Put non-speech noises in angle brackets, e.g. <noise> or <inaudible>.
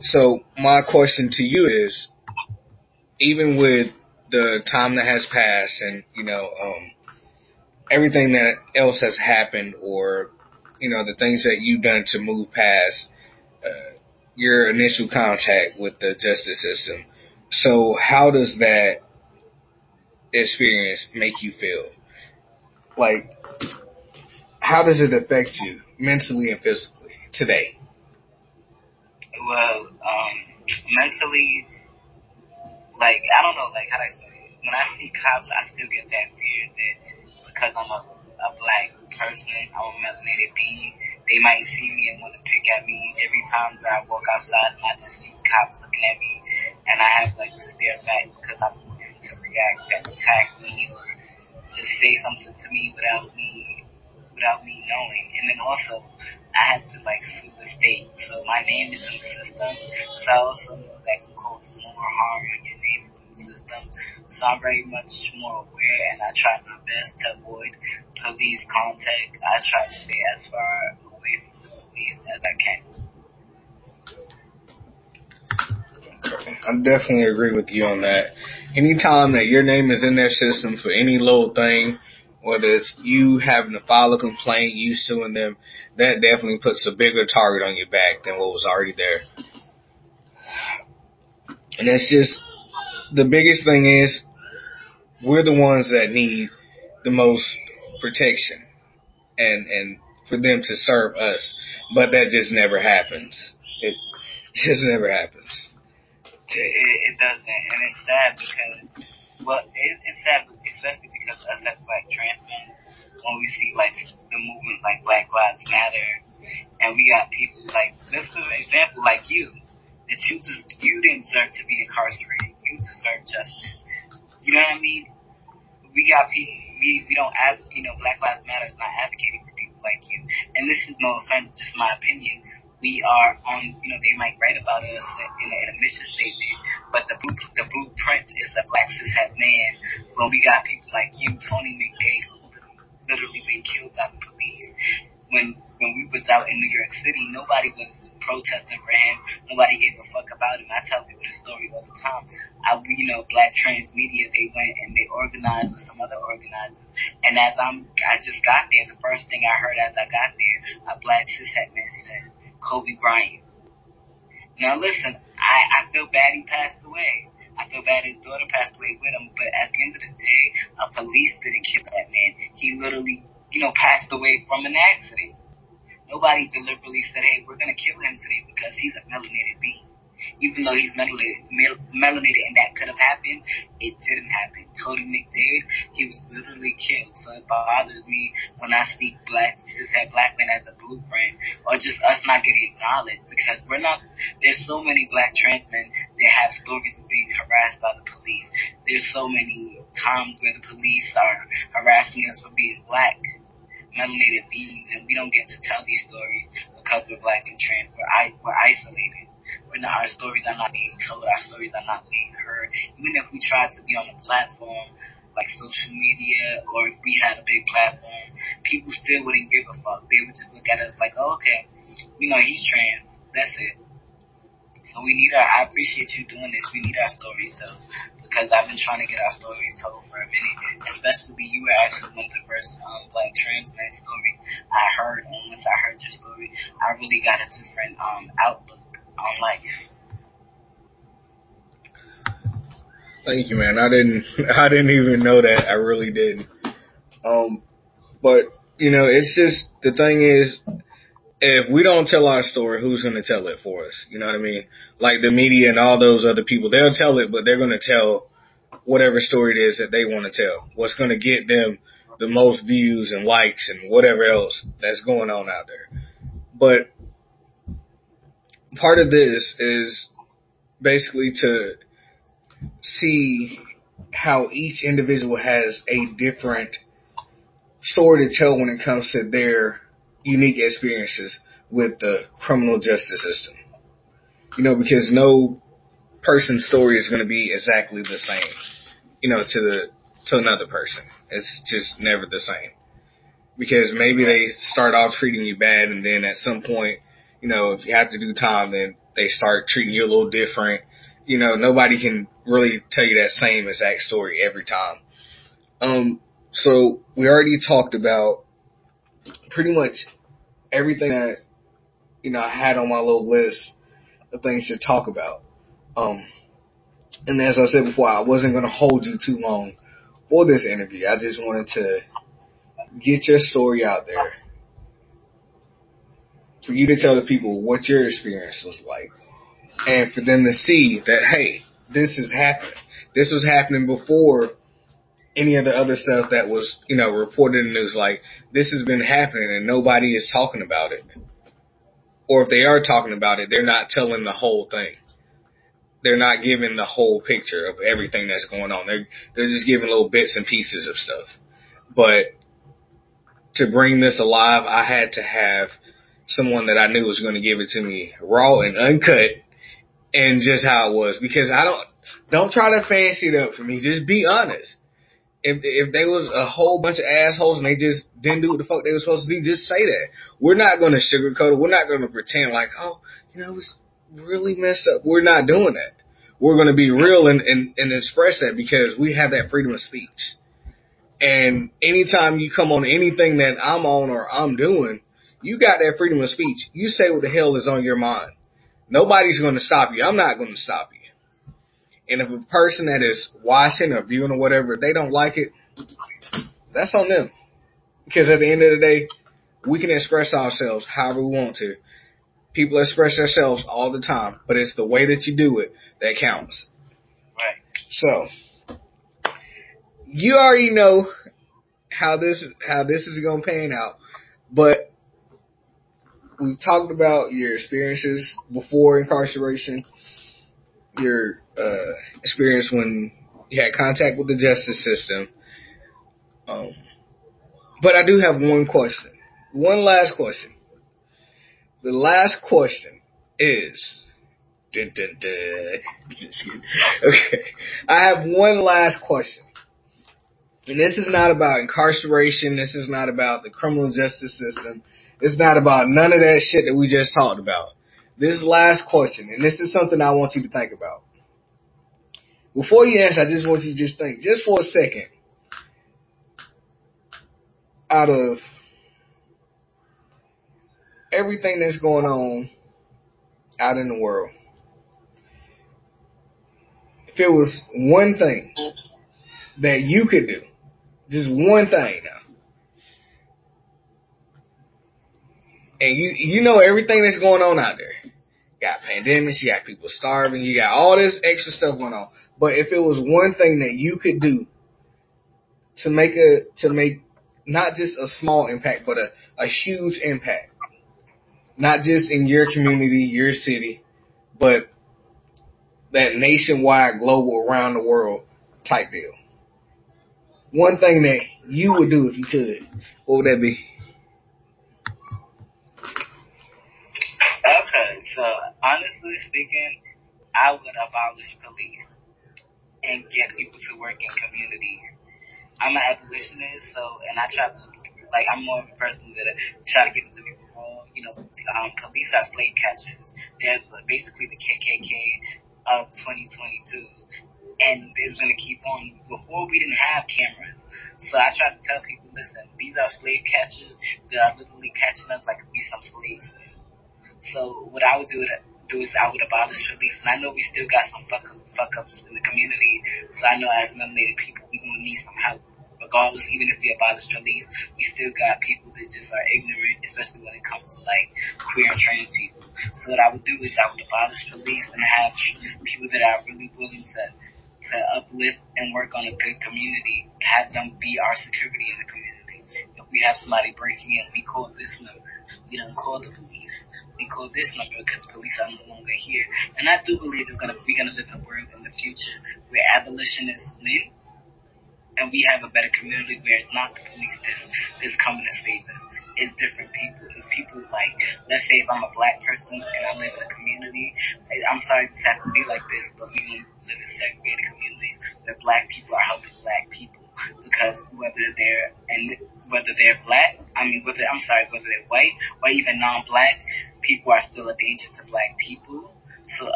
So my question to you is, even with the time that has passed and you know um, everything that else has happened, or you know the things that you've done to move past uh, your initial contact with the justice system. So how does that experience make you feel? Like, how does it affect you mentally and physically today? Well, um, mentally, like I don't know, like how do I say it? When I see cops, I still get that fear that because I'm a, a black person, I'm a melanated being, they might see me and want to pick at me every time that I walk outside and I just see cops looking at me and I have like to stare back because I'm going to react and attack me or just say something to me without me without me knowing. And then also I had to like sue the state. So my name is in the system. So I also know that can cause more harm when your name is in the system. So I'm very much more aware and I try my best to avoid police contact. I try to stay as far away from the police as I can. I definitely agree with you on that. Anytime that your name is in their system for any little thing, whether it's you having to file a complaint, you suing them, that definitely puts a bigger target on your back than what was already there. And it's just the biggest thing is we're the ones that need the most protection and and for them to serve us, but that just never happens. It <laughs> just never happens. It, it, it doesn't, and it's sad because, well, it, it's sad, especially because us as black trans men, when we see like the movement like Black Lives Matter, and we got people like this is an example like you that you just you didn't deserve to be incarcerated. You deserve justice. You know what I mean? We got people. We we don't have you know Black Lives Matter is not advocating for people like you. And this is no offense, just my opinion. We are on, you know, they might write about us in, in a mission statement, but the blue, the blueprint is the black cishet man. When we got people like you, Tony McDade, who literally been killed by the police. When when we was out in New York City, nobody was protesting for him. Nobody gave a fuck about him. I tell people the story all the time. I, you know, Black Trans Media, they went and they organized with some other organizers. And as I'm, I just got there. The first thing I heard as I got there, a black cishet man said, "Kobe Bryant." Now listen, I I feel bad he passed away. I feel bad his daughter passed away with him, but at the end of the day, a police didn't kill that man. He literally, you know, passed away from an accident. Nobody deliberately said, hey, we're going to kill him today because he's a melanated being. Even though he's mel- melanated and that could have happened, it didn't happen. Tony McDade, he was literally killed. So it bothers me when I see black, just have black men as a blueprint or just us not getting acknowledged because we're not, there's so many black trans men that have stories of being harassed by the police. There's so many times where the police are harassing us for being black melanated beings and we don't get to tell these stories because we're black and trans. We're, I, we're isolated. We're not, our stories are not being told. Our stories are not being heard. Even if we tried to be on a platform like social media or if we had a big platform, people still wouldn't give a fuck. They would just look at us like, oh, okay, we know he's trans. That's it. So we need our, I appreciate you doing this. We need our stories told because I've been trying to get our stories told for a minute. Especially you were actually one of the first um, black trans men story I heard. And once I heard your story, I really got a different um, outlook on life. Thank you, man. I didn't, <laughs> I didn't even know that. I really didn't. Um, but you know, it's just the thing is, if we don't tell our story, who's going to tell it for us? You know what I mean? Like the media and all those other people, they'll tell it, but they're going to tell whatever story it is that they want to tell. What's going to get them the most views and likes and whatever else that's going on out there. But part of this is basically to see how each individual has a different story to tell when it comes to their unique experiences with the criminal justice system. You know, because no person's story is going to be exactly the same, you know, to the, to another person. It's just never the same. Because maybe they start off treating you bad and then at some point, you know, if you have to do time, then they start treating you a little different. You know, nobody can really tell you that same exact story every time. Um, so we already talked about pretty much everything that you know I had on my little list of things to talk about. Um, and as I said before, I wasn't going to hold you too long for this interview. I just wanted to get your story out there for you to tell the people what your experience was like and for them to see that, hey, this is happening. This was happening before any of the other stuff that was, you know, reported in the news. Like, this has been happening and nobody is talking about it. Or if they are talking about it, they're not telling the whole thing. They're not giving the whole picture of everything that's going on. They're, they're just giving little bits and pieces of stuff. But to bring this alive, I had to have someone that I knew was going to give it to me raw and uncut and just how it was because I don't, don't try to fancy it up for me. Just be honest. If, if they was a whole bunch of assholes and they just didn't do what the fuck they were supposed to do, just say that. We're not going to sugarcoat it. We're not going to pretend like, oh, you know, it was really messed up. We're not doing that. We're going to be real and, and, and express that because we have that freedom of speech. And anytime you come on anything that I'm on or I'm doing, you got that freedom of speech. You say what the hell is on your mind. Nobody's going to stop you. I'm not going to stop you. And if a person that is watching or viewing or whatever, they don't like it, that's on them. Because at the end of the day, we can express ourselves however we want to. People express themselves all the time, but it's the way that you do it that counts. Right. So, you already know how this how this is going to pan out, but we talked about your experiences before incarceration, your uh, experience when you had contact with the justice system. Um, but I do have one question. One last question. The last question is. Dun, dun, dun. <laughs> okay. I have one last question. And this is not about incarceration. This is not about the criminal justice system. It's not about none of that shit that we just talked about. This last question, and this is something I want you to think about. Before you answer, I just want you to just think, just for a second, out of everything that's going on out in the world, if it was one thing that you could do, just one thing now, and you you know everything that's going on out there. You got pandemics, you got people starving, you got all this extra stuff going on. But if it was one thing that you could do to make a to make not just a small impact, but a, a huge impact, not just in your community, your city, but that nationwide, global, around the world type deal. One thing that you would do if you could, what would that be? Okay, so honestly speaking, I would abolish police and get people to work in communities. I'm an abolitionist, so and I try to like I'm more of a person that try to give it to people. Well, you know, um, police are slave catchers. They're basically the KKK of 2022, and it's gonna keep on. Before we didn't have cameras, so I try to tell people, listen, these are slave catchers that are literally catching us like we some slaves. So what I would do do is I would abolish police, and I know we still got some fuck fuck ups in the community. So I know as melanated people, we gonna need some help. Regardless, even if we abolish police, we still got people that just are ignorant, especially when it comes to like queer and trans people. So what I would do is I would abolish police and have people that are really willing to to uplift and work on a good community. Have them be our security in the community. If we have somebody breaking in, we call this number. We don't call the police call this number because police are no longer here. And I do believe it's gonna we're gonna live in a world in the future where abolitionists win and we have a better community where it's not the police that's, that's coming to save us. It's different people. It's people like, let's say if I'm a black person and I live in a community, I'm sorry this has to be like this, but we live in segregated communities where black people are helping black people because whether they're and whether they're black, I mean whether I'm sorry, whether they're white or even non-black, people are still a danger to black people. So